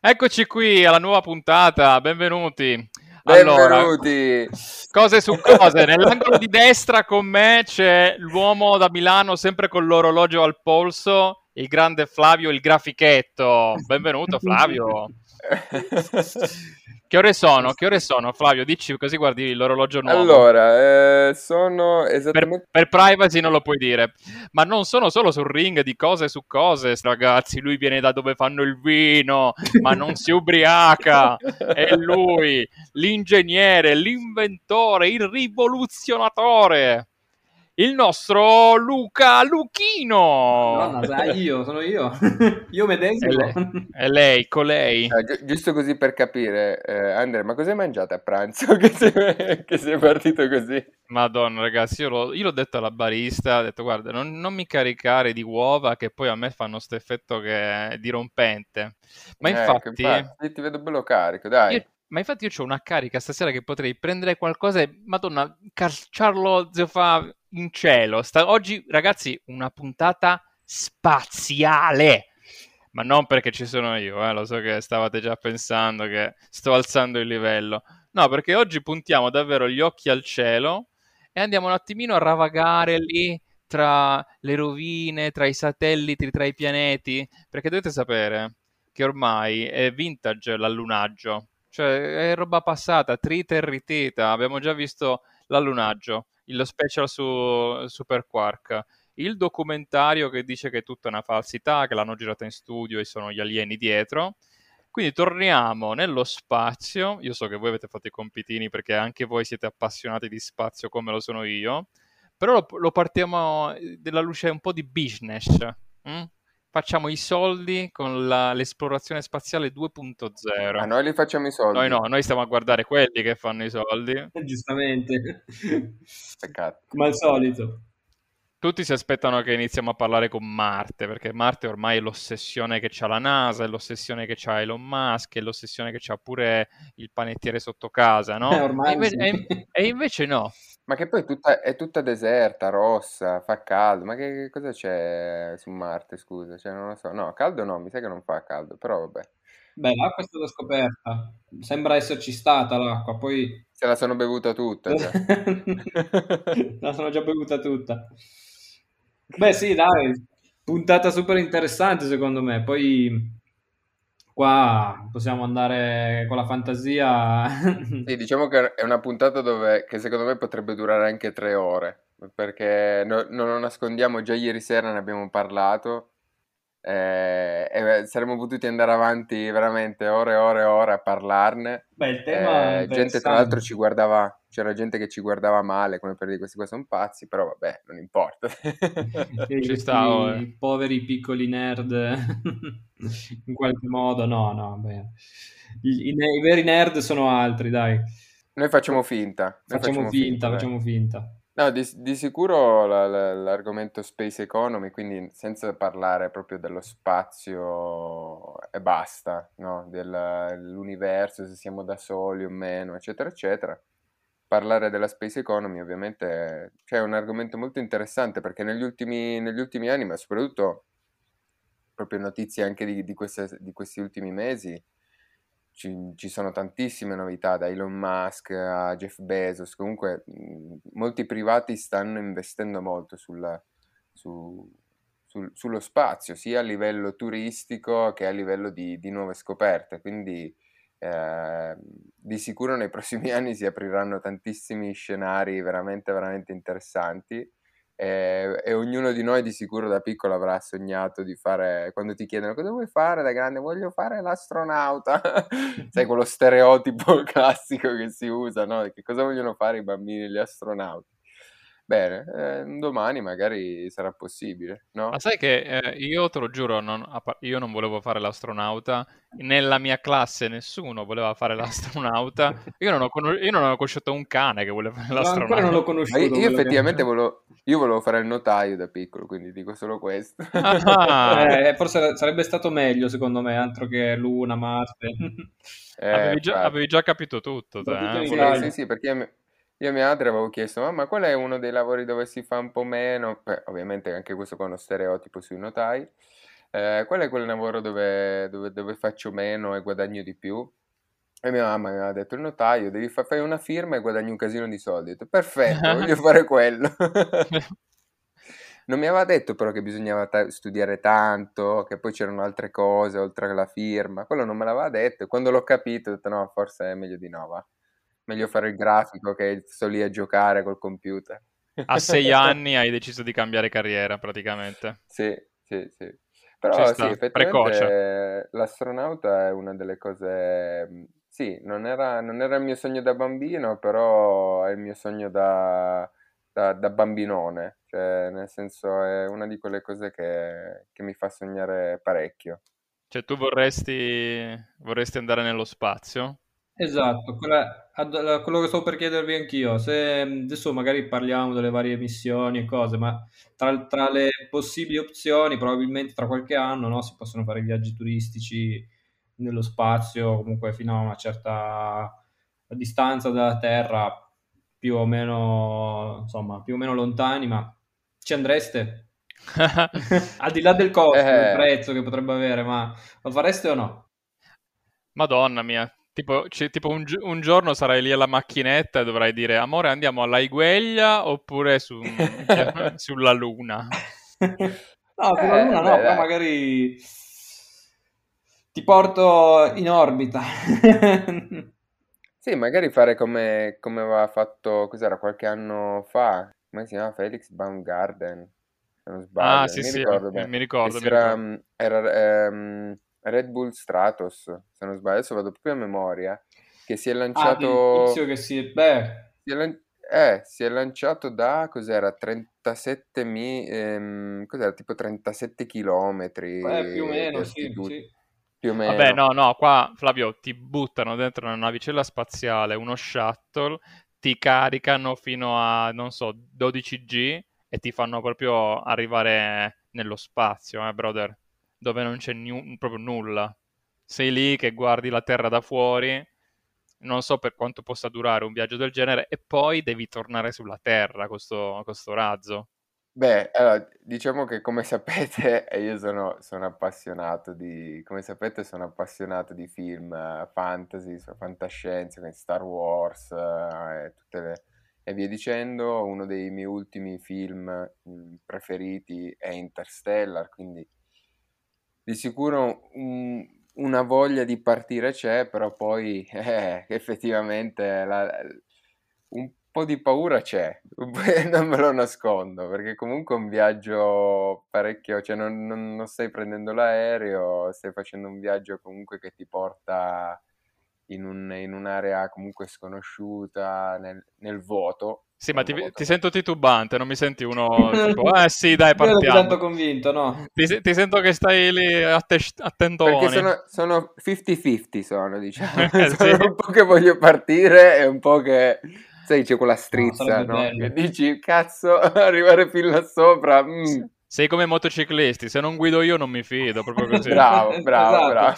Eccoci qui alla nuova puntata, benvenuti. Benvenuti. Allora, cose su cose. Nell'angolo di destra con me c'è l'uomo da Milano, sempre con l'orologio al polso, il grande Flavio, il grafichetto. Benvenuto Flavio. Che ore sono? Che ore sono, Flavio? Dici così guardi l'orologio nuovo. Allora, eh, sono esattamente... Per, per, privacy non lo puoi dire. Ma non sono solo sul ring di cose su cose, ragazzi. Lui viene da dove fanno il vino, ma non si ubriaca. È lui, l'ingegnere, l'inventore, il rivoluzionatore il nostro Luca Luchino. No, no, io, sono io. io medesimo. È lei, è lei colei. Ah, gi- giusto così per capire, eh, Andrea, ma cosa hai mangiato a pranzo che sei, che sei partito così? Madonna, ragazzi, io, l'ho, io l'ho detto alla barista, ho detto, guarda, non, non mi caricare di uova che poi a me fanno questo effetto che è dirompente. Ma Ecco, infatti... infatti, ti vedo bello carico, dai. Io- ma infatti io ho una carica stasera che potrei prendere qualcosa e, madonna, calciarlo fa in cielo. Sta- oggi, ragazzi, una puntata spaziale. Ma non perché ci sono io, eh, lo so che stavate già pensando che sto alzando il livello. No, perché oggi puntiamo davvero gli occhi al cielo e andiamo un attimino a ravagare lì tra le rovine, tra i satelliti, tra i pianeti, perché dovete sapere che ormai è vintage l'allunaggio, cioè è roba passata, trita e ritita, abbiamo già visto l'allunaggio, lo special su Super Quark, il documentario che dice che è tutta una falsità, che l'hanno girata in studio e sono gli alieni dietro. Quindi torniamo nello spazio. Io so che voi avete fatto i compitini perché anche voi siete appassionati di spazio come lo sono io. Però lo, lo partiamo della luce un po' di business. mm? Facciamo i soldi con la- l'esplorazione spaziale 2.0. A noi li facciamo i soldi. Noi no, noi stiamo a guardare quelli che fanno i soldi. Giustamente. Peccato. Come al solito. Tutti si aspettano che iniziamo a parlare con Marte, perché Marte ormai è l'ossessione che c'ha la NASA, è l'ossessione che c'ha Elon Musk, è l'ossessione che c'ha pure il panettiere sotto casa, no? Eh, ormai e, invece, sì. e- e invece no. Ma che poi è tutta, è tutta deserta, rossa, fa caldo. Ma che, che cosa c'è su Marte, scusa? Cioè, non lo so. No, caldo no, mi sa che non fa caldo, però vabbè. Beh, l'acqua è stata scoperta. Sembra esserci stata l'acqua, poi... Se la sono bevuta tutta già. La sono già bevuta tutta. Beh, sì, dai, puntata super interessante secondo me. Poi qua possiamo andare con la fantasia. Sì, diciamo che è una puntata dove, che secondo me potrebbe durare anche tre ore, perché no- non lo nascondiamo, già ieri sera ne abbiamo parlato eh, e saremmo potuti andare avanti veramente ore e ore e ore a parlarne. Beh, il tema è Eh, gente tra l'altro ci guardava, c'era gente che ci guardava male, come per dire questi qua sono pazzi, però vabbè, non importa. Ci questi sta, oh, eh. poveri piccoli nerd in qualche modo, no, no, beh. I, i i veri nerd sono altri, dai. Noi facciamo finta, noi Facciamo facciamo finta, finta, facciamo finta. No, di, di sicuro la- la- l'argomento space economy, quindi senza parlare proprio dello spazio e basta, no? Del- Dell'universo, se siamo da soli o meno, eccetera, eccetera. Parlare della space economy ovviamente cioè, è un argomento molto interessante perché negli ultimi, negli ultimi anni, ma soprattutto proprio notizie anche di, di queste- di questi ultimi mesi, ci, ci sono tantissime novità, da Elon Musk a Jeff Bezos, comunque molti privati stanno investendo molto sulla- su- sul- sullo spazio, sia a livello turistico che a livello di, di nuove scoperte, quindi eh, di sicuro nei prossimi anni si apriranno tantissimi scenari veramente, veramente interessanti. E, e ognuno di noi di sicuro da piccolo avrà sognato di fare, quando ti chiedono cosa vuoi fare da grande, voglio fare l'astronauta, sai quello stereotipo classico che si usa, no? Che cosa vogliono fare i bambini, gli astronauti? Bene, eh, domani magari sarà possibile, no? Ma sai che eh, io te lo giuro, non- io non volevo fare l'astronauta, nella mia classe nessuno voleva fare l'astronauta, io non ho, conos- io non ho conosciuto un cane che voleva fare No, ancora non l'astronauta. l'ho Ma conosciuto. io, io che- effettivamente volevo, io volevo fare il notaio da piccolo, quindi dico solo questo. Ah. Eh, forse sarebbe stato meglio, secondo me, altro che Luna, Marte. Eh, Avevi già, avevi già capito tutto, te, Tutto eh? Sì, sì, sì, perché io a mia madre avevo chiesto, mamma, qual è uno dei lavori dove si fa un po' meno? Beh, ovviamente anche questo con uno stereotipo sui notai. Eh, qual è quel lavoro dove, dove, dove faccio meno e guadagno di più? E mia mamma mi aveva detto il notaio, devi fare fai una firma e guadagni un casino di soldi. Ho detto, perfetto, voglio fare quello. non mi aveva detto però che bisognava ta- studiare tanto, che poi c'erano altre cose oltre alla firma. Quello non me l'aveva detto e quando l'ho capito ho detto no, forse è meglio di no, va. Meglio fare il grafico che sto lì a giocare col computer. A sei anni hai deciso di cambiare carriera praticamente. Sì, sì, sì. Però sì, effettivamente Precoce. l'astronauta è una delle cose sì, non era, non era il mio sogno da bambino, però è il mio sogno da, da, da bambinone, cioè nel senso è una di quelle cose che, che mi fa sognare parecchio. Cioè tu vorresti, vorresti andare nello spazio? Esatto, quella, quello che stavo per chiedervi anch'io, se adesso magari parliamo delle varie missioni e cose, ma tra, tra le possibili opzioni, probabilmente tra qualche anno no, si possono fare viaggi turistici nello spazio, comunque fino a una certa distanza dalla Terra, più o meno, insomma, più o meno lontani, ma ci andreste? Al di là del costo, eh. del prezzo che potrebbe avere, ma lo fareste o no? Madonna mia, tipo, c- tipo un, gi- un, giorno sarai lì alla macchinetta e dovrai dire amore andiamo alla Igueglia oppure su, sulla Luna? No, sulla eh, Luna no, beh, però magari ti porto in orbita. sì, magari fare come, come aveva fatto, cos'era, qualche anno fa, come si chiama? Felix Baumgarten, se non sbaglio. Ah, sì, mi sì, ricordo bene. mi ricordo. Mi era, ricordo. era um, Red Bull Stratos, se non sbaglio, adesso vado proprio a memoria, che si è ah, lanciato... Ah, che si... Beh... Si è lan... Eh, si è lanciato da, cos'era, 37 mi, ehm, cos'era, tipo 37 chilometri. Eh, più o meno, sì, sì più o meno. Vabbè, no, no, qua Flavio ti buttano dentro una navicella spaziale, uno shuttle, ti caricano fino a, non so, 12G e ti fanno proprio arrivare nello spazio, eh, brother, dove non c'è nu- proprio nulla. Sei lì che guardi la Terra da fuori, non so per quanto possa durare un viaggio del genere, e poi devi tornare sulla Terra con questo razzo. Beh, allora, diciamo che come sapete, io sono, sono appassionato di, come sapete, sono appassionato di film eh, fantasy, fantascienza, quindi Star Wars eh, e tutte le, e via dicendo. Uno dei miei ultimi film mm, preferiti è Interstellar, quindi di sicuro un- una voglia di partire c'è, però poi eh, effettivamente la- un po' di paura c'è, non me lo nascondo, perché comunque è un viaggio parecchio, cioè non, non, non, stai prendendo l'aereo, stai facendo un viaggio comunque che ti porta in, un, in un'area comunque sconosciuta, nel, nel vuoto. Sì, ma ti, ti, sento titubante, non mi senti uno tipo, eh sì, dai, partiamo. Io non mi sento convinto, no? Ti, ti, sento che stai lì attentone. Perché sono, sono 50-50, sono, diciamo. Eh, sono sì. un po' che voglio partire e un po' che sai c'è quella strizza, no? no? Che dici, cazzo, arrivare fin là sopra. Mm. Sei come motociclisti, se non guido io non mi fido, proprio così. bravo, bravo, esatto. bravo.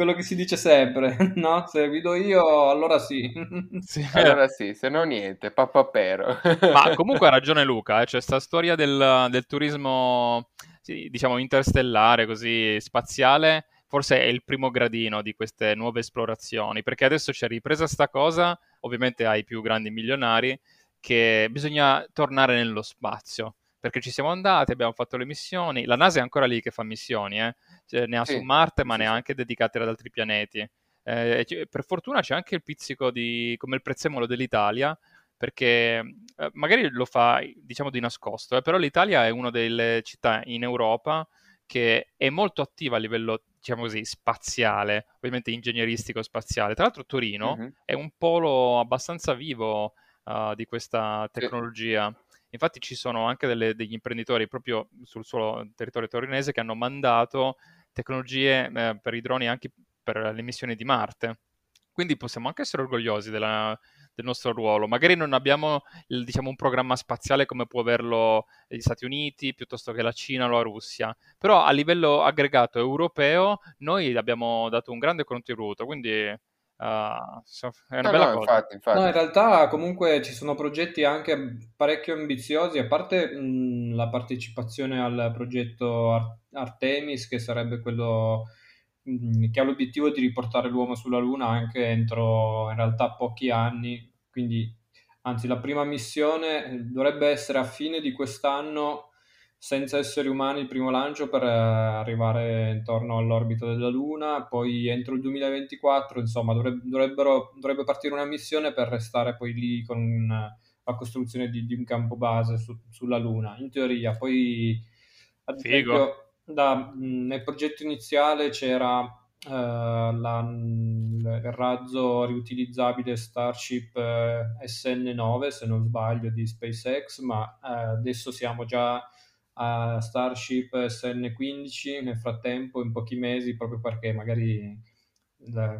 Quello che si dice sempre, no? Se guido io, allora sì. sì. Allora sì, se no niente, papapero. Ma comunque ha ragione Luca, eh? c'è questa storia del, del turismo, sì, diciamo, interstellare, così spaziale, forse è il primo gradino di queste nuove esplorazioni, perché adesso c'è ripresa sta cosa, ovviamente ai più grandi milionari, che bisogna tornare nello spazio, perché ci siamo andati, abbiamo fatto le missioni, la NASA è ancora lì che fa missioni, eh? Cioè, ne ha sì. su Marte, ma neanche dedicate ad altri pianeti. Eh, per fortuna c'è anche il pizzico di, come il prezzemolo dell'Italia, perché eh, magari lo fa, diciamo, di nascosto, eh, però l'Italia è una delle città in Europa che è molto attiva a livello diciamo così, spaziale, ovviamente ingegneristico spaziale. Tra l'altro Torino mm-hmm. è un polo abbastanza vivo uh, di questa tecnologia. Infatti ci sono anche delle, degli imprenditori proprio sul suo territorio torinese che hanno mandato tecnologie eh, per i droni anche per le missioni di Marte. Quindi possiamo anche essere orgogliosi della, del nostro ruolo. Magari non abbiamo diciamo, un programma spaziale come può averlo gli Stati Uniti piuttosto che la Cina o la Russia, però a livello aggregato europeo noi abbiamo dato un grande contributo, quindi Uh, è una no, bella no, cosa. Infatti, infatti. No, in realtà comunque ci sono progetti anche parecchio ambiziosi, a parte mh, la partecipazione al progetto Ar- Artemis, che sarebbe quello mh, che ha l'obiettivo di riportare l'uomo sulla Luna anche entro in realtà pochi anni, quindi anzi la prima missione eh, dovrebbe essere a fine di quest'anno senza esseri umani il primo lancio per eh, arrivare intorno all'orbita della Luna, poi entro il 2024 insomma dovrebbero, dovrebbe partire una missione per restare poi lì con una, la costruzione di, di, un campo base su, sulla Luna, in teoria. Poi ad esempio da, nel progetto iniziale c'era uh, la, il razzo riutilizzabile Starship eh, SN9 se non sbaglio di SpaceX, ma uh, adesso siamo già a Starship SN15 nel frattempo, in pochi mesi, proprio perché magari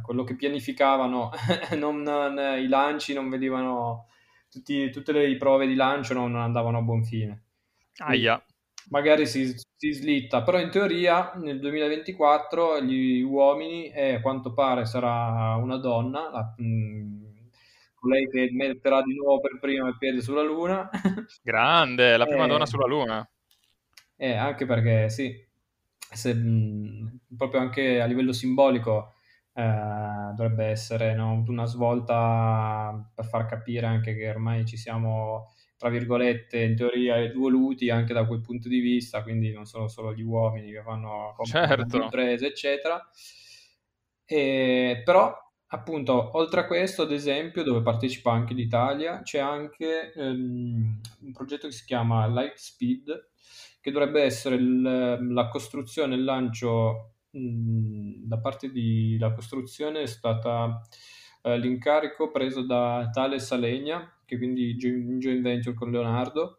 quello che pianificavano, non, non, i lanci non vedevano, tutti, tutte le prove di lancio non, non andavano a buon fine. Aia. Magari si, si, slitta, però in teoria nel 2024 gli uomini, e a quanto pare sarà una donna, la, mh, mm, lei che metterà di nuovo per prima il piede sulla Luna. Grande, la prima e... donna sulla Luna. Eh, anche perché sì, se, mh, proprio anche a livello simbolico eh, dovrebbe essere no, una svolta per far capire anche che ormai ci siamo, tra virgolette, in teoria evoluti anche da quel punto di vista, quindi non sono solo gli uomini che fanno certo. imprese, eccetera. E, però appunto, oltre a questo, ad esempio, dove partecipa anche l'Italia, c'è anche ehm, un progetto che si chiama Lightspeed, che dovrebbe essere il, la costruzione, il lancio mh, da parte di la costruzione è stata eh, l'incarico preso da Thales Alenia, che quindi in joint venture con Leonardo,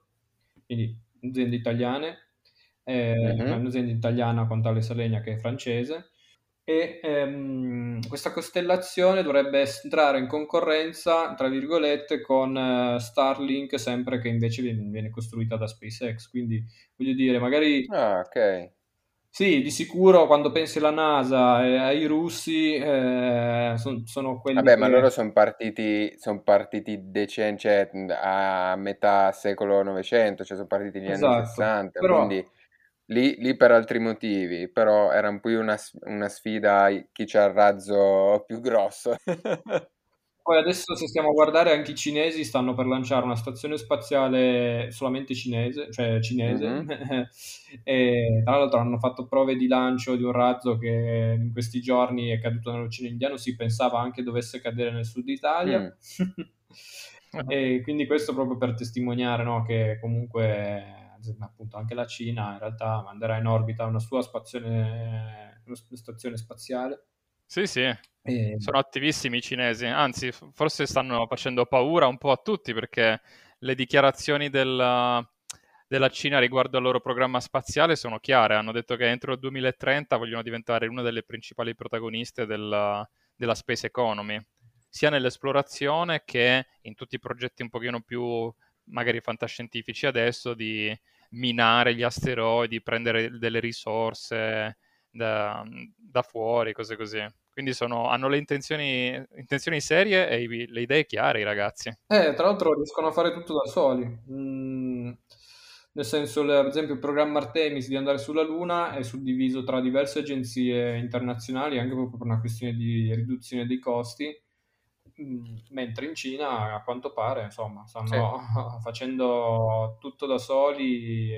quindi aziende italiane, eh, mm-hmm. un'azienda italiana con Thales Alenia che è francese, e ehm, questa costellazione dovrebbe entrare in concorrenza, tra virgolette, con uh, Starlink, sempre che invece viene, viene, costruita da SpaceX. Quindi voglio dire, magari... Ah, ok. Sì, di sicuro quando pensi alla NASA e ai russi eh, son, sono quelli Vabbè, che... ma loro sono partiti, son partiti decenni, cioè a metà secolo Novecento, cioè sono partiti negli esatto. anni 60, Però... quindi Lì, lì per altri motivi, però era un po' una, una sfida chi c'ha il razzo più grosso. Poi adesso se stiamo a guardare anche i cinesi stanno per lanciare una stazione spaziale solamente cinese, cioè cinese, mm-hmm. e tra l'altro hanno fatto prove di lancio di un razzo che in questi giorni è caduto nell'Oceano Indiano, si pensava anche dovesse cadere nel sud Italia. Mm. e quindi questo proprio per testimoniare no, che comunque appunto anche la Cina in realtà manderà in orbita una sua spazione, una stazione spaziale. Sì, sì, e... sono attivissimi i cinesi, anzi forse stanno facendo paura un po' a tutti perché le dichiarazioni della, della Cina riguardo al loro programma spaziale sono chiare, hanno detto che entro il 2030 vogliono diventare una delle principali protagoniste della, della space economy, sia nell'esplorazione che in tutti i progetti un pochino più magari fantascientifici adesso di minare gli asteroidi, prendere delle risorse da, da fuori, cose così. Quindi sono, hanno le intenzioni, intenzioni serie e i, le idee chiare i ragazzi. Eh, tra l'altro riescono a fare tutto da soli. Mm, nel senso, ad esempio, il programma Artemis di andare sulla Luna è suddiviso tra diverse agenzie internazionali, anche proprio per una questione di riduzione dei costi mentre in Cina a quanto pare insomma stanno sì. facendo tutto da soli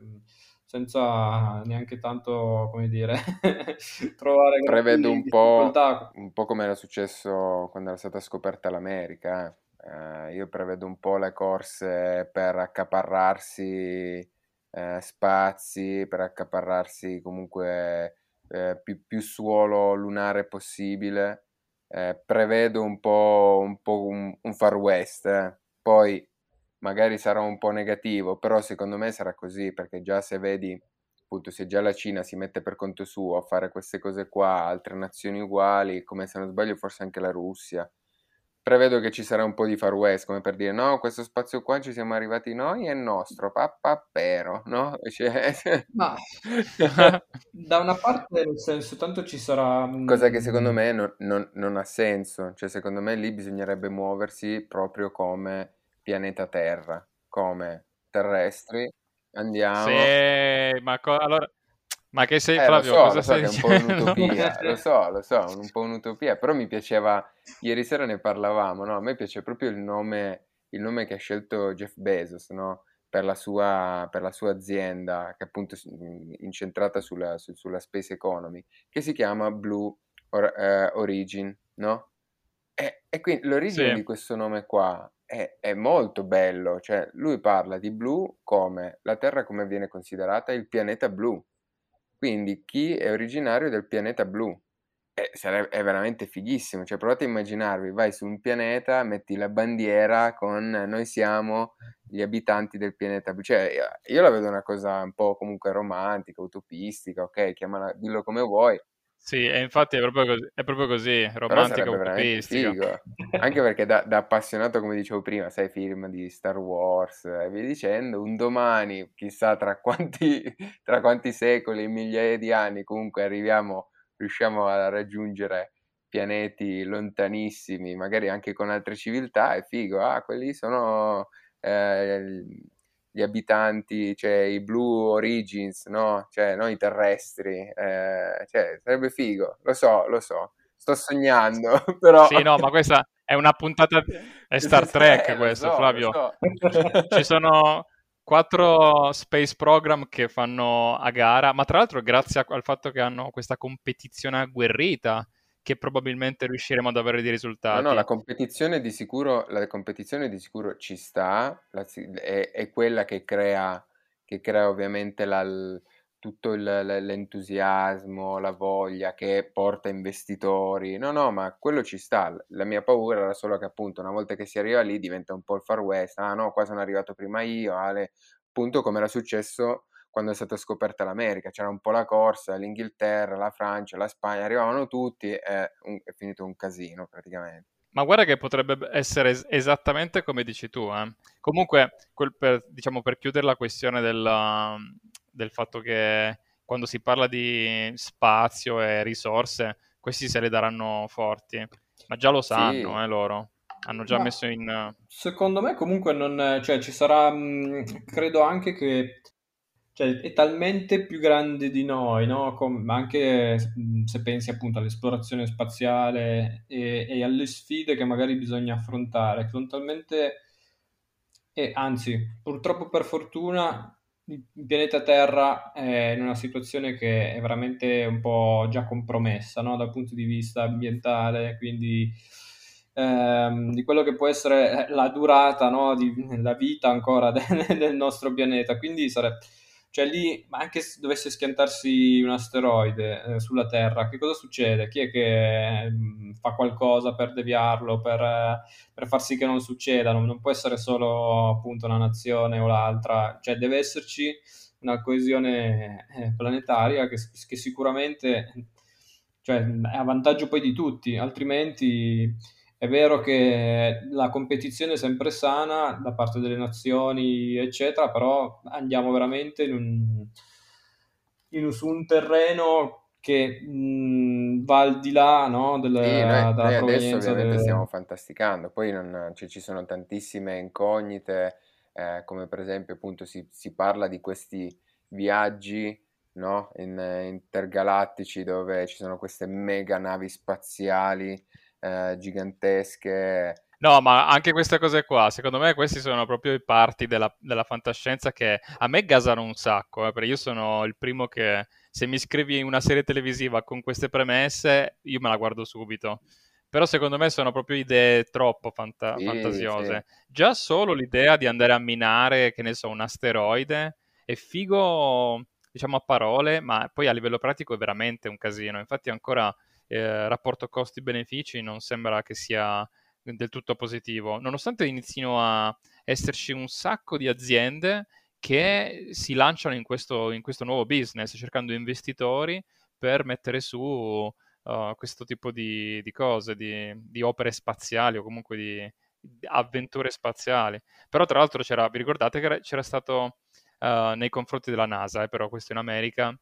mm, senza neanche tanto come dire trovare prevedo un po', un po' come era successo quando era stata scoperta l'America eh, io prevedo un po' le corse per accaparrarsi eh, spazi per accaparrarsi comunque eh, più, più suolo lunare possibile eh, prevedo un po' un, po un, un far west, eh. poi magari sarà un po' negativo, però secondo me sarà così, perché già se vedi, appunto, se già la Cina si mette per conto suo a fare queste cose qua, altre nazioni uguali, come se non sbaglio forse anche la Russia, prevedo che ci sarà un po' di Far West, come per dire, no, questo spazio qua ci siamo arrivati noi, è nostro, pappapero, no? Cioè... Ma da una parte, nel senso, tanto ci sarà... Cosa che secondo me non, non, non ha senso, cioè secondo me lì bisognerebbe muoversi proprio come pianeta Terra, come terrestri, andiamo... Sì, ma co- allora... Ma che sei, Eh, lo Flavio, so, cosa lo so che è un po' un'utopia, lo so, lo so, un po' un'utopia, però mi piaceva, ieri sera ne parlavamo, no? A me piace proprio il nome, il nome che ha scelto Jeff Bezos, no? Per la sua, per la sua azienda, che è appunto mh, incentrata sulla, su- sulla space economy, che si chiama Blue Or- eh, Origin, no? E, e quindi l'origine Sì, di questo nome qua è, è molto bello, cioè lui parla di blu come la Terra come viene considerata il pianeta blu. Quindi chi è originario del pianeta blu? Eh, sarebbe, è veramente fighissimo, cioè provate a immaginarvi, vai su un pianeta, metti la bandiera con noi siamo gli abitanti del pianeta blu, cioè io io la vedo una cosa un po' comunque romantica, utopistica, ok, chiamala, dillo come vuoi, sì, e infatti è proprio così, è proprio così, utopistica. figo, anche perché da, da appassionato, come dicevo prima, sai, film di Star Wars e via dicendo, un domani, chissà tra quanti, tra quanti secoli, migliaia di anni, comunque arriviamo, riusciamo a raggiungere pianeti lontanissimi, magari anche con altre civiltà, è figo, ah, quelli sono eh, gli abitanti, cioè i Blue Origins, no? Cioè, non i terrestri, eh, cioè, sarebbe figo, lo so, lo so, sto sognando, però... Sì, no, ma questa è una puntata, è Star Trek Eh, questo, so, Flavio. so. Ci sono quattro space program che fanno a gara, ma tra l'altro grazie al fatto che hanno questa competizione agguerrita che probabilmente riusciremo ad avere dei No, no, risultati. la competizione di sicuro, la competizione di sicuro ci sta, la è, è quella che crea, che crea ovviamente la- tutto il- l'entusiasmo, la voglia che porta investitori. No, no, ma quello ci sta. La mia paura era solo che appunto una volta che si arriva lì diventa un po' il Far West. Ah no, qua sono arrivato prima io, Ale. Appunto come era successo quando è stata scoperta l'America. C'era un po' la corsa, l'Inghilterra, la Francia, la Spagna, arrivavano tutti e è, un- è finito un casino praticamente. Ma guarda che potrebbe essere es- esattamente come dici tu. eh. Comunque, quel per, diciamo, per chiudere la questione della- del fatto che quando si parla di spazio e risorse, questi se le daranno forti. Ma già lo sanno, Sì, eh, loro. Hanno già Ma messo in... secondo me comunque non, cioè ci sarà, mh, credo anche che cioè, è talmente più grande di noi, no? Com- anche se pensi appunto all'esplorazione spaziale e, e alle sfide che magari bisogna affrontare, sono talmente, e anzi, purtroppo per fortuna il pianeta Terra è in una situazione che è veramente un po' già compromessa, no? Dal punto di vista ambientale, quindi ehm, di quello che può essere la durata, no? Di, la vita ancora de- del nostro pianeta. Quindi sarebbe, cioè lì, ma anche se dovesse schiantarsi un asteroide eh, sulla Terra, che cosa succede? Chi è che ehm, fa qualcosa per deviarlo, per, eh, per far sì che non succeda? Non, non può essere solo appunto una nazione o l'altra, cioè deve esserci una coesione eh, planetaria che, che sicuramente cioè, è a vantaggio poi di tutti, altrimenti è vero che la competizione è sempre sana da parte delle nazioni, eccetera, però andiamo veramente in un, in- su un terreno che mh, va al di là, no, del- Sì, noi, della noi adesso provenienza ovviamente del... stiamo fantasticando, poi non- cioè, ci sono tantissime incognite, eh, come per esempio appunto si, si parla di questi viaggi, no, in- intergalattici dove ci sono queste mega navi spaziali eh, gigantesche. No, ma anche queste cose qua, secondo me questi sono proprio i parti della, della fantascienza che a me gasano un sacco, eh, perché io sono il primo che se mi scrivi una serie televisiva con queste premesse, io me la guardo subito. Però secondo me sono proprio idee troppo fanta- Sì, sì. fantasiose. Già solo l'idea di andare a minare, che ne so, un asteroide è figo, diciamo a parole, ma poi a livello pratico è veramente un casino. Infatti ancora eh, rapporto costi-benefici non sembra che sia del tutto positivo, nonostante inizino a esserci un sacco di aziende che si lanciano in questo, in questo nuovo business cercando investitori per mettere su uh, questo tipo di, di cose, di, di, opere spaziali o comunque di, avventure spaziali. Però tra l'altro c'era, vi ricordate che c'era stato uh, nei confronti della NASA, eh, però questo in America,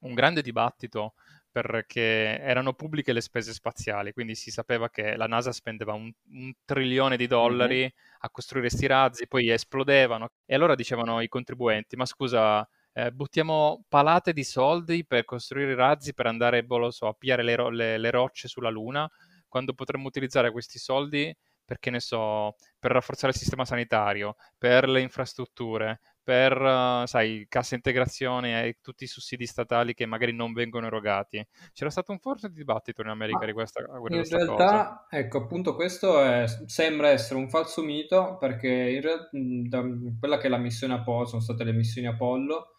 un grande dibattito perché erano pubbliche le spese spaziali, quindi si sapeva che la NASA spendeva un, un trilione di dollari mm-hmm. a costruire questi razzi, poi esplodevano e allora dicevano i contribuenti, ma scusa, eh, buttiamo palate di soldi per costruire i razzi per andare, boh, so, a pigliare le, ro- le, le rocce sulla Luna, quando potremmo utilizzare questi soldi perché ne so, per rafforzare il sistema sanitario, per le infrastrutture, per, uh, sai, cassa integrazione e tutti i sussidi statali che magari non vengono erogati. C'era stato un forte dibattito in America di questa, di questa in realtà, cosa. ecco, appunto questo è, sembra essere un falso mito perché in realtà, da quella che è la missione Apollo, sono state le missioni Apollo,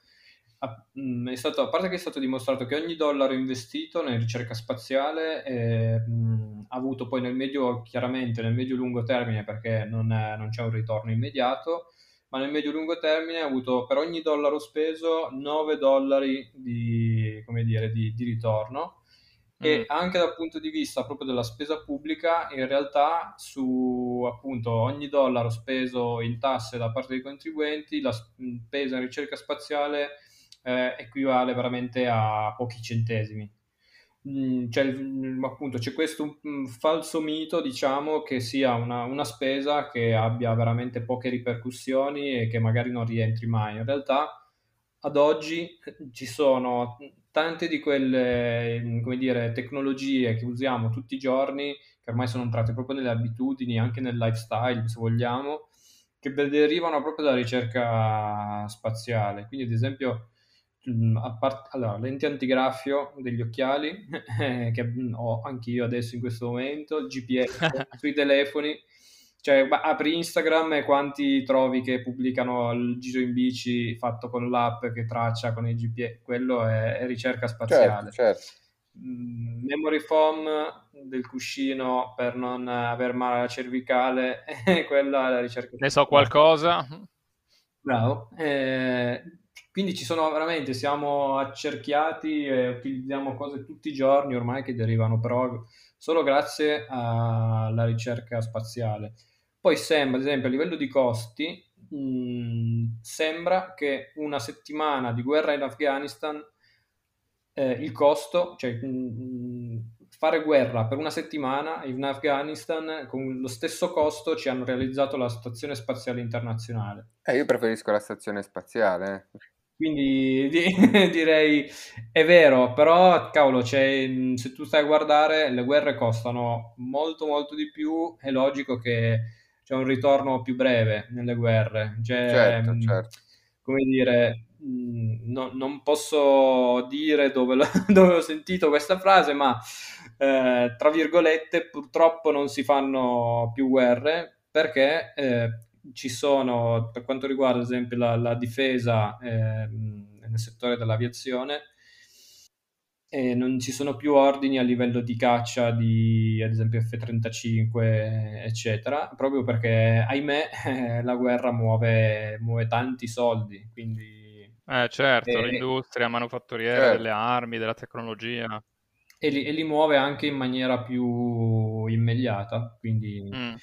è stato, a parte che è stato dimostrato che ogni dollaro investito nella ricerca spaziale eh, mh, ha avuto poi nel medio, chiaramente nel medio-lungo termine, perché non, è, non c'è un ritorno immediato, ma nel medio-lungo termine ha avuto per ogni dollaro speso 9 dollari di, dire, di, di ritorno e mm. anche dal punto di vista proprio della spesa pubblica, in realtà su appunto ogni dollaro speso in tasse da parte dei contribuenti, la spesa in ricerca spaziale eh, equivale veramente a pochi centesimi. Mm, cioè, appunto, c'è questo um, falso mito, diciamo, che sia una, una, spesa che abbia veramente poche ripercussioni e che magari non rientri mai. In realtà, ad oggi ci sono tante di quelle, dire, tecnologie che usiamo tutti i giorni, che ormai sono entrate proprio nelle abitudini, anche nel lifestyle, se vogliamo, che derivano proprio dalla ricerca spaziale. Quindi, ad esempio, Mm, part- allora, lenti antigraffio degli occhiali, che mm, ho anch'io adesso in questo momento, GPS sui telefoni, cioè apri Instagram e quanti trovi che pubblicano il giro in bici fatto con l'app che traccia con il GPS, quello è, è ricerca spaziale. Certo, certo. Mm, memory foam del cuscino per non aver male alla cervicale, quella è la ricerca. Ne so qualcosa. Bravo. Eh, quindi ci sono veramente, siamo accerchiati e utilizziamo cose tutti i giorni ormai che derivano però solo grazie alla ricerca spaziale. Poi sembra, ad esempio, a livello di costi, mh, mm, sembra che una settimana di guerra in Afghanistan, eh, il costo, cioè mh, mm, fare guerra per una settimana in Afghanistan con lo stesso costo ci hanno realizzato la stazione spaziale internazionale. Eh, io preferisco la stazione spaziale. Quindi di- direi è vero, però cavolo, c'è, se tu stai a guardare, le guerre costano molto molto di più, è logico che c'è un ritorno più breve nelle guerre. Cioè, certo, certo. Come dire, no, non posso dire dove, lo, dove, ho sentito questa frase, ma eh, tra virgolette, purtroppo non si fanno più guerre perché eh, ci sono, per quanto riguarda ad esempio la, la difesa eh, nel settore dell'aviazione, eh, non ci sono più ordini a livello di caccia di ad esempio F-35 eccetera proprio perché ahimè eh, la guerra muove, muove, tanti soldi quindi eh certo e, l'industria manufatturiera certo. delle armi della tecnologia e li, e li, muove anche in maniera più immediata quindi mm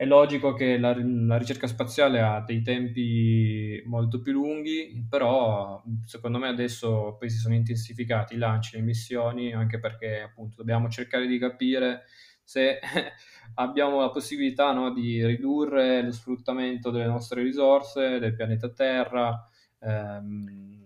è logico che la, la, ricerca spaziale ha dei tempi molto più lunghi, però secondo me adesso poi si sono intensificati i lanci, le missioni, anche perché appunto dobbiamo cercare di capire se abbiamo la possibilità no, di ridurre lo sfruttamento delle nostre risorse, del pianeta Terra. Ehm,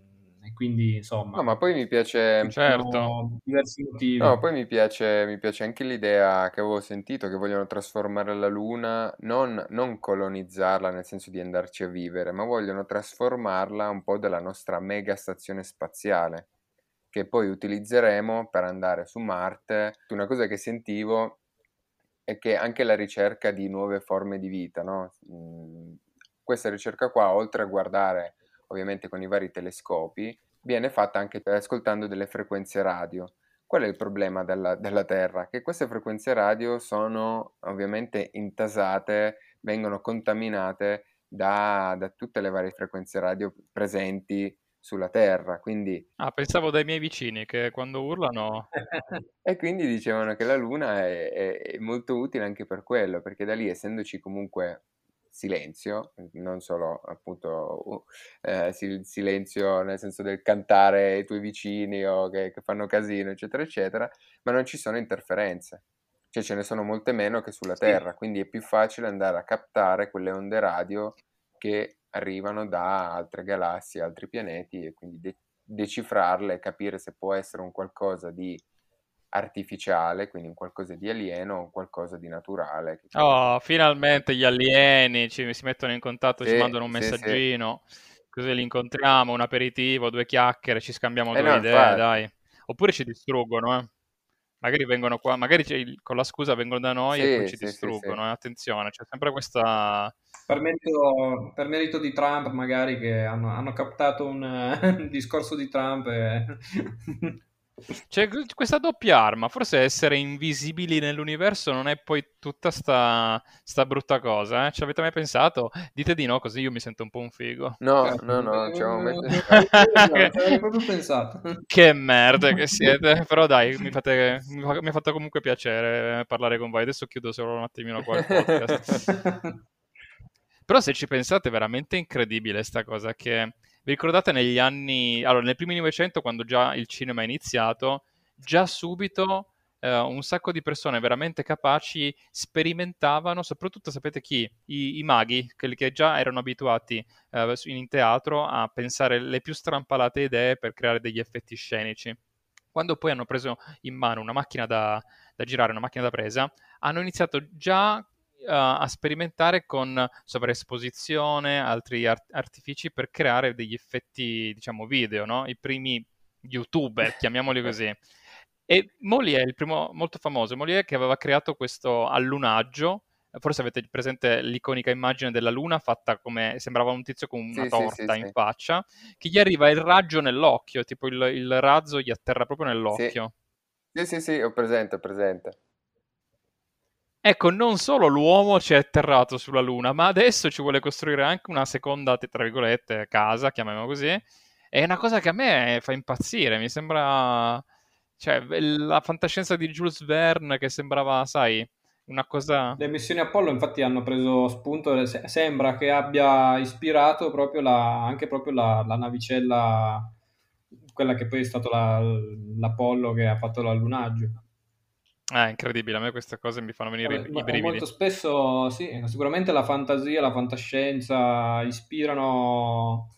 quindi insomma... No, ma poi mi piace... Certo. Diversi motivi. No, poi mi piace, mi piace anche l'idea che avevo sentito che vogliono trasformare la Luna, non, non colonizzarla nel senso di andarci a vivere, ma vogliono trasformarla un po' della nostra mega stazione spaziale, che poi utilizzeremo per andare su Marte. Una cosa che sentivo è che anche la ricerca di nuove forme di vita, no? Mm, questa ricerca qua, oltre a guardare ovviamente con i vari telescopi, viene fatta anche ascoltando delle frequenze radio. Qual è il problema della, della, Terra? Che queste frequenze radio sono ovviamente intasate, vengono contaminate da, da tutte le varie frequenze radio presenti sulla Terra, quindi... Ah, pensavo dai miei vicini che quando urlano... e quindi dicevano che la Luna è, è, è molto utile anche per quello, perché da lì, essendoci comunque silenzio, non solo appunto eh, silenzio nel senso del cantare ai tuoi vicini o che, che, fanno casino, eccetera, eccetera, ma non ci sono interferenze. Cioè ce ne sono molte meno che sulla Terra, sì. quindi è più facile andare a captare quelle onde radio che arrivano da altre galassie, altri pianeti e quindi de- decifrarle e capire se può essere un qualcosa di artificiale, quindi un qualcosa di alieno o qualcosa di naturale. Oh, finalmente gli alieni ci, si mettono in contatto, sì, ci mandano un messaggino, sì, sì. così li incontriamo, un aperitivo, due chiacchiere, ci scambiamo eh due no, idee, infatti. dai. Oppure ci distruggono, eh. Magari vengono qua, magari con la scusa vengono da noi e poi ci distruggono, eh. attenzione, c'è sempre questa per merito, per merito, di Trump, magari che hanno, hanno captato un, un, discorso di Trump. E... C'è questa doppia arma, forse essere invisibili nell'universo non è poi tutta sta, sta brutta cosa, eh? Ci avete mai pensato? Dite di no, così io mi sento un po' un figo. No, eh, no, no, ci avevo mai proprio pensato. Che merda che siete, però dai, mi, fate, mi ha fatto comunque piacere parlare con voi. Adesso chiudo solo un attimino qua il podcast. Però se ci pensate è veramente incredibile sta cosa che vi ricordate negli anni, allora nel primi 900 quando già il cinema è iniziato, già subito eh, un sacco di persone veramente capaci sperimentavano, soprattutto sapete chi? I, i maghi, quelli che già erano abituati eh, in teatro a pensare le più strampalate idee per creare degli effetti scenici. Quando poi hanno preso in mano una macchina da, da girare, una macchina da presa, hanno iniziato già uh, a sperimentare con sovraesposizione, altri art- artifici per creare degli effetti, diciamo, video, no? I primi youtuber, chiamiamoli così. E Molière, il primo molto famoso, Molière che aveva creato questo allunaggio, forse avete presente l'iconica immagine della luna fatta come sembrava un tizio con una sì, torta sì, sì, in faccia, che gli arriva il raggio nell'occhio, tipo il, il razzo gli atterra proprio nell'occhio. Sì, sì, sì, ho presente, ho presente. Ecco, non solo l'uomo ci è atterrato sulla Luna, ma adesso ci vuole costruire anche una seconda, tra virgolette, casa, chiamiamola così. È una cosa che a me fa impazzire, mi sembra... Cioè, la fantascienza di Jules Verne che sembrava, sai, una cosa... Le missioni Apollo infatti hanno preso spunto, sembra che abbia ispirato proprio la, anche proprio la, la navicella, quella che poi è stata la, l'Apollo che ha fatto l'allunaggio. È incredibile, a me queste cose mi fanno venire Vabbè, i brividi. Molto spesso, sì, sicuramente la fantasia, la fantascienza ispirano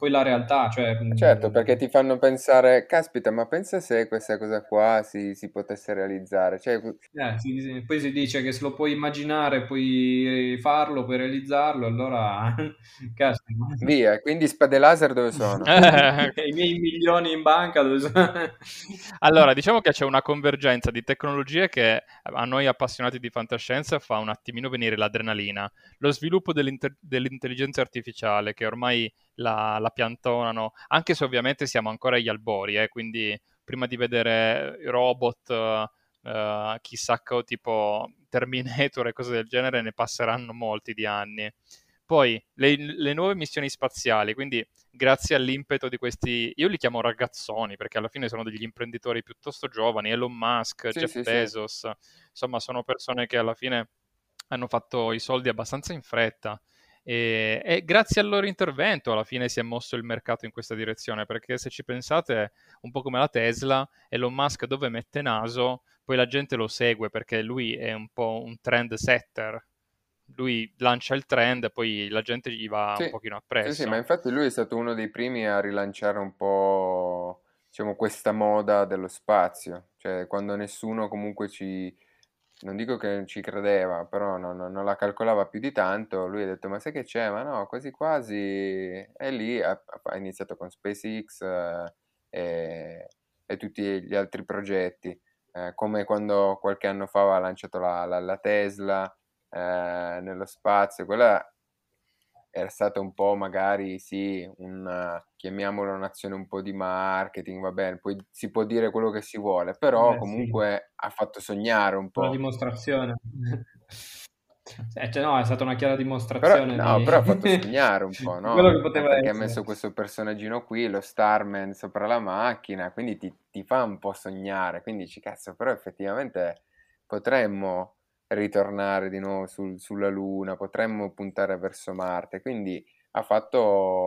poi la realtà, cioè... Certo, perché ti fanno pensare, caspita, ma pensa se questa cosa qua si, si potesse realizzare. Cioè... Eh, sì, sì. Poi si dice che se lo puoi immaginare, puoi farlo, puoi realizzarlo, allora... caspita. Via, quindi spade laser dove sono? I miei milioni in banca dove sono? allora, diciamo che c'è una convergenza di tecnologie che a noi appassionati di fantascienza fa un attimino venire l'adrenalina. Lo sviluppo dell'intelligenza artificiale, che ormai la, la piantonano, anche se ovviamente siamo ancora agli albori, eh, quindi prima di vedere robot, uh, chissà che tipo Terminator e cose del genere, ne passeranno molti di anni. Poi le, le, nuove missioni spaziali, quindi grazie all'impeto di questi, io li chiamo ragazzoni perché alla fine sono degli imprenditori piuttosto giovani, Elon Musk, sì, Jeff sì, Bezos, sì. insomma sono persone che alla fine hanno fatto i soldi abbastanza in fretta e, e, grazie al loro intervento alla fine si è mosso il mercato in questa direzione, perché se ci pensate, un po' come la Tesla, Elon Musk dove mette naso, poi la gente lo segue perché lui è un po' un trend setter. Lui lancia il trend, poi la gente gli va sì, un pochino appresso. Sì, sì, ma infatti lui è stato uno dei primi a rilanciare un po' diciamo, questa moda dello spazio, cioè quando nessuno comunque ci non dico che non ci credeva, però non, non, la calcolava più di tanto, lui ha detto ma sai che c'è? Ma no, quasi quasi, e lì ha, ha iniziato con SpaceX eh, e, e, tutti gli altri progetti, eh, come quando qualche anno fa aveva lanciato la, la, la Tesla eh, nello spazio, quella era stata un po' magari sì, un, chiamiamolo un'azione un po' di marketing, va bene, poi si può dire quello che si vuole, però Beh, comunque sì. ha fatto sognare un po'. Una dimostrazione. Eh, cioè, no, è stata una chiara dimostrazione. Però, no, di... però ha fatto sognare un po', no? quello che poteva perché essere. ha messo questo personaggino qui, lo Starman, sopra la macchina, quindi ti, ti fa un po' sognare. Quindi dici, cazzo, però effettivamente potremmo ritornare di nuovo sul- sulla Luna, potremmo puntare verso Marte. Quindi ha fatto,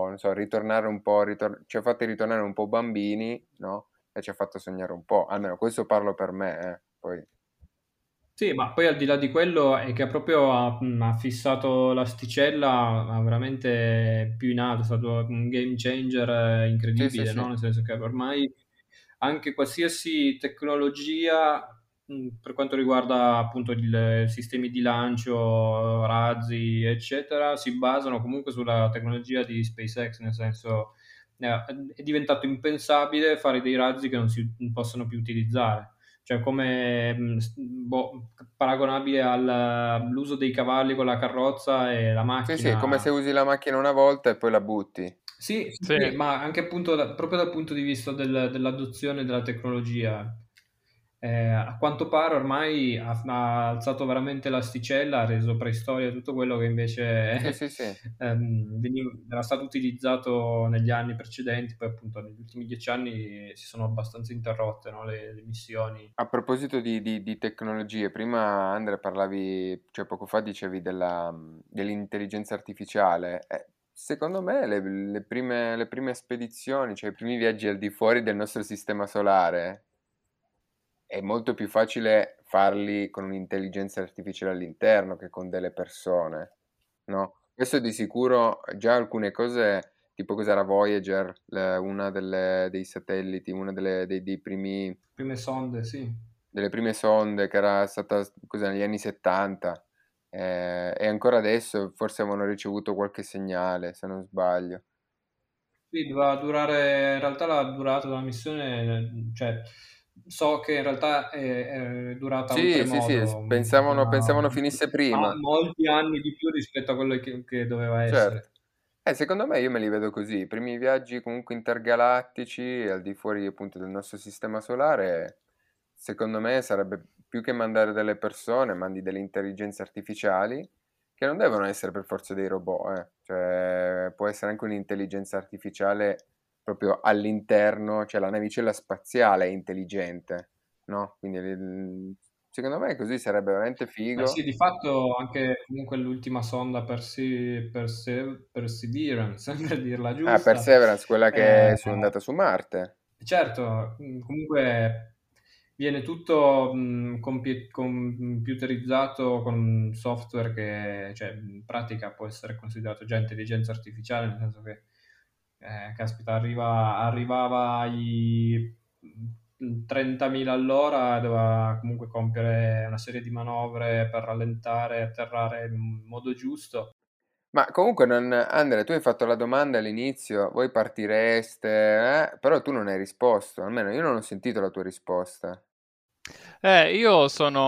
non so, ritornare un po', ritor- ci ha fatti ritornare un po' bambini, no? E ci ha fatto sognare un po'. Almeno questo parlo per me, eh. Poi... Sì, ma poi al di là di quello è che proprio ha, ha fissato l'asticella ha veramente più in alto, è stato un game changer eh, Sì, sì, incredibile, sì. no? Nel senso che ormai anche qualsiasi tecnologia per quanto riguarda appunto i sistemi di lancio, razzi, eccetera, si basano comunque sulla tecnologia di SpaceX, nel senso eh, è diventato impensabile fare dei razzi che non si possono più utilizzare cioè come s- boh, paragonabile al- all'uso dei cavalli con la carrozza e la Sì, sì, è come se macchina. usi la macchina una volta e poi la butti. Sì, sì, Sì. sì, ma anche appunto da- proprio dal punto di vista del- dell'adozione della tecnologia. Eh, a quanto pare ormai ha, ha alzato veramente l'asticella, ha reso preistoria tutto quello che invece Sì, sì, sì. ehm, veniva- era stato utilizzato negli anni precedenti, poi appunto negli ultimi dieci anni si sono abbastanza interrotte, no, le, le missioni. A proposito di, di- di tecnologie, prima Andrea parlavi, cioè poco fa dicevi della, dell'intelligenza artificiale. Eh, secondo me le, le prime, le prime spedizioni, cioè i primi viaggi al di fuori del nostro sistema solare, è molto più facile farli con un'intelligenza artificiale all'interno che con delle persone, no? Questo di sicuro già alcune cose, tipo cos'era Voyager, le- una delle- dei satelliti, uno delle- dei, dei primi, Prime sonde, sì. delle prime sonde che era stata cos'è, negli anni 70 eh, e ancora adesso forse avevano ricevuto qualche segnale, se non sbaglio. Sì, doveva durare, in realtà la durata della missione, cioè, so che in realtà è, è durata Sì, sì, sì, oltremodo, pensavano, ma, pensavano finisse ma prima. molti anni di più rispetto a quello che, che doveva essere. Certo. Eh, secondo me io me li vedo così, i primi viaggi comunque intergalattici al di fuori appunto del nostro sistema solare, secondo me sarebbe più che mandare delle persone, mandi delle intelligenze artificiali che non devono essere per forza dei robot, eh. Cioè può essere anche un'intelligenza artificiale proprio all'interno, cioè la navicella spaziale è intelligente, no? Quindi il- secondo me così sarebbe veramente Eh figo. sì, di fatto anche comunque l'ultima sonda Perse- Perse- Perseverance, per dirla Ah, giusta, Perseverance, quella che eh, è andata su Marte. Certo, mh, comunque viene tutto mh, compi- computerizzato con software che, cioè, in pratica può essere considerato già intelligenza artificiale, nel senso che, eh, caspita, arriva, arrivava ai mh, 30.000 all'ora, doveva comunque compiere una serie di manovre per rallentare e atterrare in modo giusto. Ma comunque, non... Andrea, tu hai fatto la domanda all'inizio, voi partireste, eh? Però tu non hai risposto, almeno io non ho sentito la tua risposta. Eh, io sono...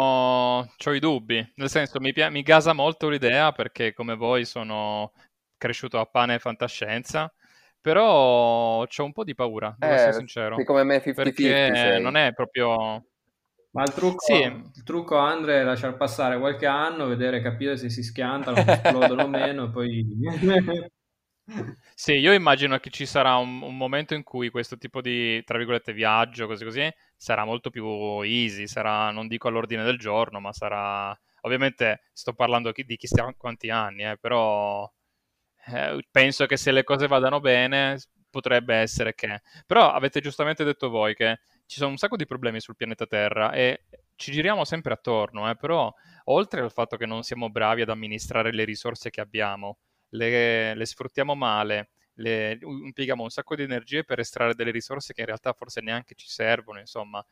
ho i dubbi, nel senso mi, pia- mi gasa molto l'idea perché come voi sono cresciuto a pane e fantascienza, però c'ho un po' di paura, devo essere Eh, sincero, sei come me 50-50 perché non è proprio... Ma il trucco, Sì, il trucco Andre è lasciar passare qualche anno, vedere, capire se si schiantano, se esplodono o meno, e poi... Sì, io immagino che ci sarà un, un momento in cui questo tipo di, tra virgolette, viaggio, così così, sarà molto più easy, sarà, non dico all'ordine del giorno, ma sarà... Ovviamente sto parlando chi- di chissà quanti anni, eh, però eh, penso che se le cose vadano bene potrebbe essere che... Però avete giustamente detto voi che ci sono un sacco di problemi sul pianeta Terra e ci giriamo sempre attorno, eh, però oltre al fatto che non siamo bravi ad amministrare le risorse che abbiamo, le, le sfruttiamo male, le- impieghiamo un sacco di energie per estrarre delle risorse che in realtà forse neanche ci servono, insomma.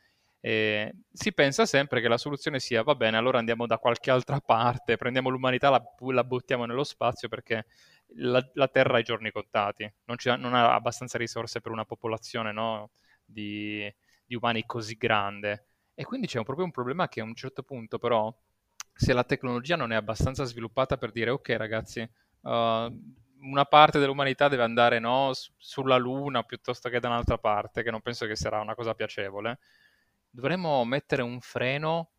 E si pensa sempre che la soluzione sia, va bene, allora andiamo da qualche altra parte, prendiamo l'umanità, la, la buttiamo nello spazio perché la, la Terra ha i giorni contati, non, ha, non ha abbastanza risorse per una popolazione no, di, di umani così grande. E quindi c'è un- proprio un problema che a un certo punto però, se la tecnologia non è abbastanza sviluppata per dire, ok ragazzi, uh, una parte dell'umanità deve andare no, su- sulla Luna piuttosto che da un'altra parte, che non penso che sarà una cosa piacevole, dovremmo mettere un freno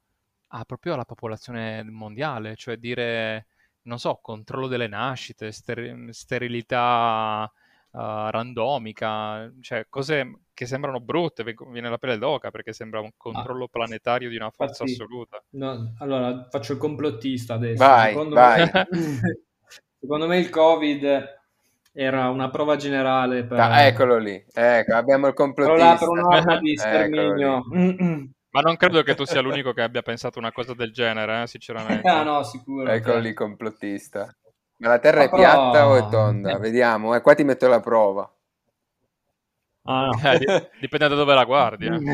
a, proprio alla popolazione mondiale, cioè dire, non so, controllo delle nascite, ster- sterilità uh, randomica, cioè cose che sembrano brutte, viene la pelle d'oca perché sembra un controllo ah, planetario di una forza infatti, assoluta. No, allora, faccio il complottista adesso. Vai, secondo, vai. Me, secondo me il Covid era una prova generale per... Ah, eccolo lì, ecco, abbiamo il complottista. Per un'arma di sterminio. Ma non credo che tu sia l'unico che abbia pensato una cosa del genere, eh, sinceramente. ah no, sicuro. Eccolo lì, complottista. Ma la Terra Ma è però... piatta o è tonda? Vediamo, eh, qua ti metto la prova. Ah, no. eh, dipende da dove la guardi. Eh.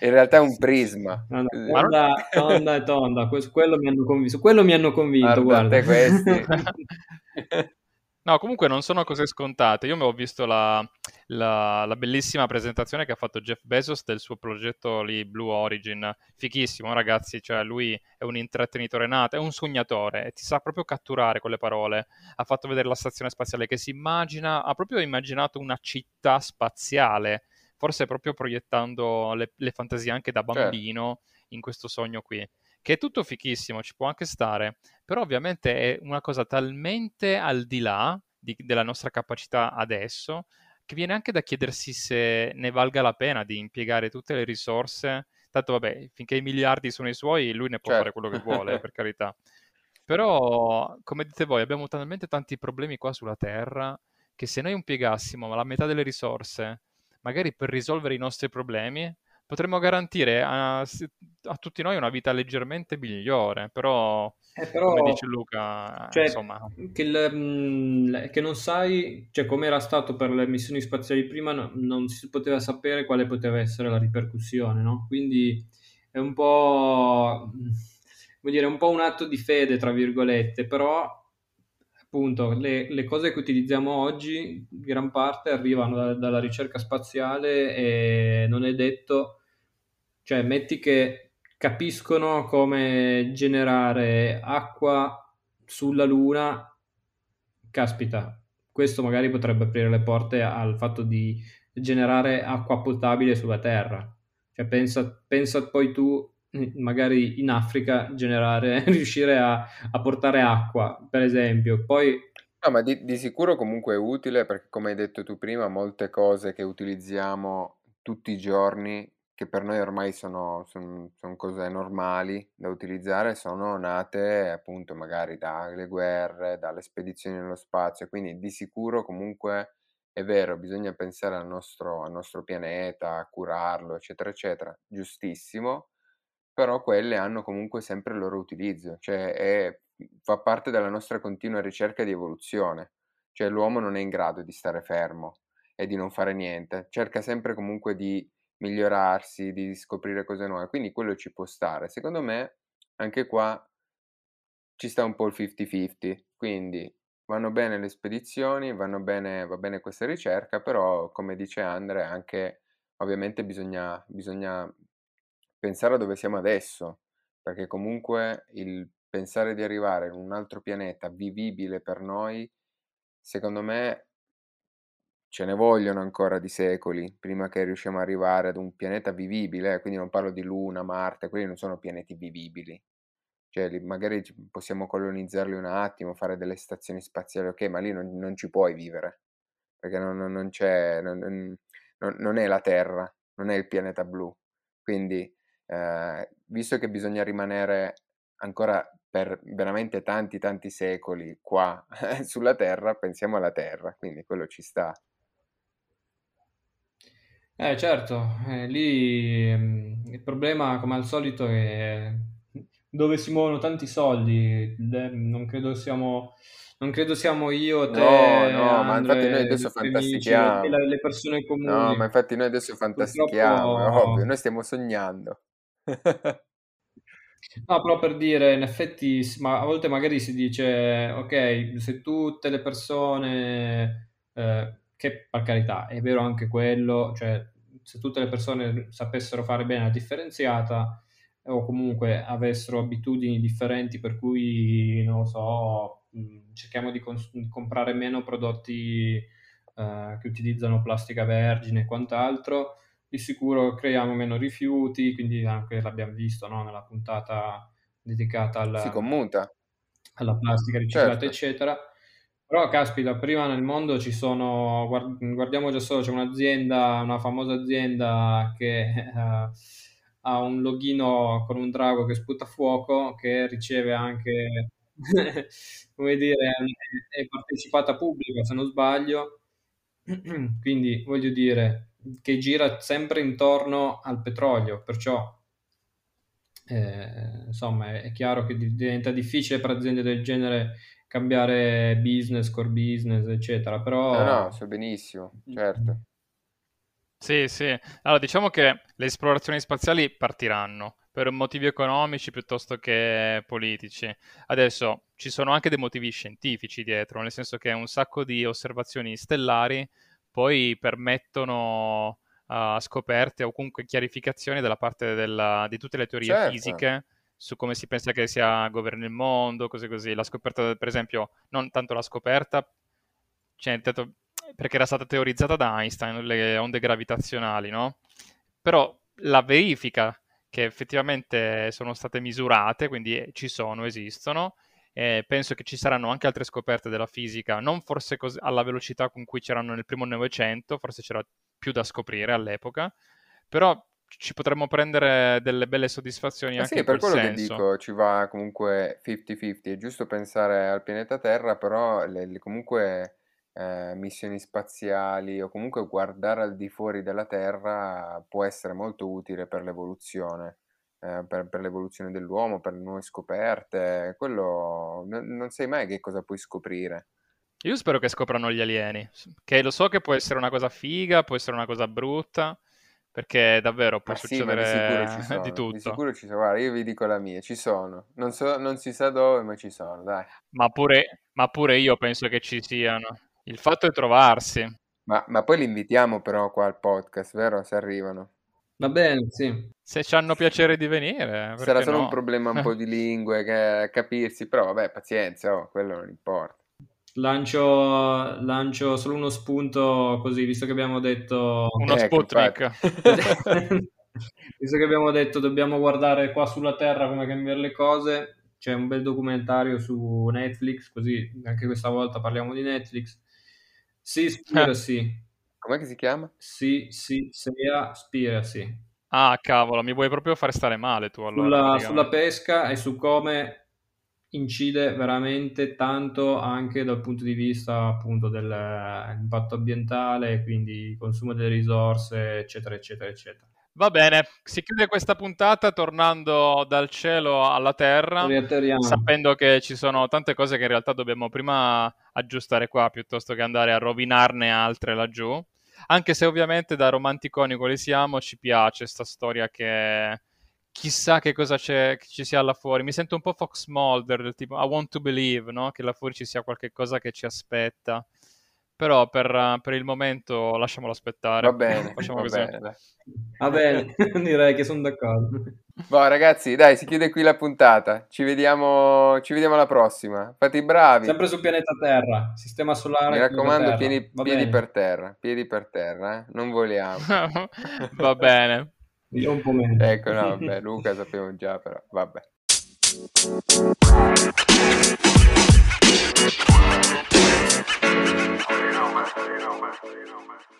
In realtà è un prisma. No, no, tonda, tonda e tonda, quello mi hanno convinto. Quello mi hanno convinto, guarda. questi. No, comunque non sono cose scontate. Io mi ho visto la, la, la, bellissima presentazione che ha fatto Jeff Bezos del suo progetto lì, Blue Origin. Fichissimo, ragazzi. Cioè, lui è un intrattenitore nato, è un sognatore e ti sa proprio catturare con le parole. Ha fatto vedere la stazione spaziale che si immagina, ha proprio immaginato una città spaziale, forse proprio proiettando le, le fantasie anche da certo. bambino certo. in questo sogno qui che è tutto fichissimo, ci può anche stare, però ovviamente è una cosa talmente al di là di, della nostra capacità adesso che viene anche da chiedersi se ne valga la pena di impiegare tutte le risorse. Tanto vabbè, finché i miliardi sono i suoi, lui ne può certo. fare quello che vuole, per carità. Però, come dite voi, abbiamo talmente tanti problemi qua sulla Terra che se noi impiegassimo la metà delle risorse, magari per risolvere i nostri problemi, potremmo garantire a, a, tutti noi una vita leggermente migliore, però, eh, però come dice Luca, cioè, insomma... Che, il, mm, che, non sai, cioè come era stato per le missioni spaziali prima, no, non si poteva sapere quale poteva essere la ripercussione, no? Quindi è un po', vuol dire, un po' un atto di fede, tra virgolette, però appunto le, le, cose che utilizziamo oggi gran parte arrivano da, dalla ricerca spaziale e non è detto, cioè metti che capiscono come generare acqua sulla Luna, caspita, questo magari potrebbe aprire le porte al fatto di generare acqua potabile sulla Terra. Cioè pensa, pensa poi tu magari in Africa generare, riuscire a, a, portare acqua, per esempio. Poi... No, ma di, di, sicuro comunque è utile perché, come hai detto tu prima, molte cose che utilizziamo tutti i giorni, che per noi ormai sono, sono, sono cose normali da utilizzare, sono nate appunto magari dalle guerre, dalle spedizioni nello spazio, quindi di sicuro comunque è vero, bisogna pensare al nostro, al nostro pianeta, a curarlo, eccetera, eccetera, giustissimo però quelle hanno comunque sempre il loro utilizzo, cioè è, fa parte della nostra continua ricerca di evoluzione, cioè l'uomo non è in grado di stare fermo e di non fare niente, cerca sempre comunque di migliorarsi, di scoprire cose nuove, quindi quello ci può stare. Secondo me anche qua ci sta un po' il 50-50, quindi vanno bene le spedizioni, bene, va bene questa ricerca, però come dice Andre anche ovviamente bisogna, bisogna pensare a dove siamo adesso, perché comunque il pensare di arrivare in un altro pianeta vivibile per noi, secondo me ce ne vogliono ancora di secoli prima che riusciamo ad arrivare ad un pianeta vivibile, quindi non parlo di Luna, Marte, quelli non sono pianeti vivibili. Cioè, magari possiamo colonizzarli un attimo, fare delle stazioni spaziali, ok, ma lì non, non ci puoi vivere, perché non, non c'è, non, non, è la Terra, non è il pianeta blu. Quindi eh, visto che bisogna rimanere ancora per veramente tanti tanti secoli qua sulla Terra, pensiamo alla Terra, quindi quello ci sta. Eh certo, eh, lì ehm, il problema come al solito è dove si muovono tanti soldi, non credo siamo, non credo siamo io, te, no, no, ma infatti noi adesso fantastichiamo. Amici, le persone comuni. No, ma infatti noi adesso fantastichiamo, Purtroppo... è ovvio, noi stiamo sognando. No, però per dire, in effetti, ma a volte magari si dice, ok, se tutte le persone, eh, che per carità, è vero anche quello, cioè se tutte le persone sapessero fare bene la differenziata o comunque avessero abitudini differenti per cui, non lo so, cerchiamo di, cons- di comprare meno prodotti eh, che utilizzano plastica vergine e quant'altro, di sicuro creiamo meno rifiuti, quindi anche l'abbiamo visto no? nella puntata dedicata alla, si commuta. alla plastica riciclata, Certo. eccetera. Però, caspita, prima nel mondo ci sono, guard- guardiamo già solo, c'è un'azienda, una famosa azienda che eh, ha un logino con un drago che sputa fuoco, che riceve anche, come dire, è partecipata pubblica, se non sbaglio, quindi voglio dire che gira sempre intorno al petrolio, perciò eh, insomma è, chiaro che di- diventa difficile per aziende del genere cambiare business, core business, eccetera, No, però no, so benissimo, certo. Sì, sì. Allora, diciamo che le esplorazioni spaziali partiranno per motivi economici piuttosto che politici. Adesso ci sono anche dei motivi scientifici dietro, nel senso che un sacco di osservazioni stellari poi permettono uh, scoperte o comunque chiarificazioni dalla parte della, di tutte le teorie Certo. fisiche su come si pensa che sia governi il mondo, cose così. La scoperta, per esempio, non tanto la scoperta, cioè, detto, perché era stata teorizzata da Einstein, le onde gravitazionali, no? Però la verifica che effettivamente sono state misurate, quindi ci sono, esistono, eh, penso che ci saranno anche altre scoperte della fisica, non forse cos- alla velocità con cui c'erano nel primo Novecento, forse c'era più da scoprire all'epoca, però ci potremmo prendere delle belle soddisfazioni Ma anche sì, per quel quello che dico, ci va comunque 50-50, è giusto pensare al pianeta Terra, però le, le- comunque eh, missioni spaziali o comunque guardare al di fuori della Terra può essere molto utile per l'evoluzione, eh, per, per l'evoluzione dell'uomo, per le nuove scoperte, quello non, non sai mai che cosa puoi scoprire. Io spero che scoprano gli alieni, che lo so che può essere una cosa figa, può essere una cosa brutta, perché davvero può Ma sì, ma di succedere sono, di di tutto. sicuro ci sono, guarda, io vi dico la mia, ci sono, non so, non si sa dove, ma ci sono, dai. Ma pure, ma pure io penso che ci siano. Il fatto è trovarsi. Ma, ma poi li invitiamo però qua al podcast, vero? Se arrivano. Va bene, sì. Se ci hanno piacere di venire, Sarà perché solo un no? problema un po' di lingue, che, capirsi, però vabbè, pazienza, oh, quello non importa. Lancio, lancio solo uno spunto così, visto che abbiamo detto... Uno Ecco, Sputnik. Visto che abbiamo detto dobbiamo guardare qua sulla Terra come cambiare le cose, c'è un bel documentario su Netflix, così anche questa volta parliamo di Netflix. Seaspiracy, Com'è che si chiama? sì, sì, Seaspiracy. Ah, cavolo, mi vuoi proprio fare stare male tu allora, Sulla, sulla pesca e su come incide veramente tanto anche dal punto di vista appunto dell'impatto ambientale, quindi consumo delle risorse, eccetera, eccetera, eccetera. Va bene, si chiude questa puntata tornando dal cielo alla terra, sapendo che ci sono tante cose che in realtà dobbiamo prima aggiustare qua piuttosto che andare a rovinarne altre laggiù. Anche se ovviamente da romanticoni quali siamo ci piace sta storia che chissà che cosa che ci sia là fuori. Mi sento un po' Fox Mulder, del tipo I want to believe, no? Che là fuori ci sia qualche cosa che ci aspetta. Però per, per il momento lasciamolo aspettare. Va bene, Facciamo va così. bene. Va bene, direi che sono d'accordo. Boh, ragazzi, dai, si chiude qui la puntata. Ci vediamo, ci vediamo alla prossima. Fate i bravi. Sempre sul pianeta Terra, sistema solare. Mi raccomando, Terra. piedi, piedi per terra, piedi per terra, eh? Non voliamo. Va bene. Io un po' meno. Ecco, no, vabbè, Luca sappiamo già, però, vabbè. man.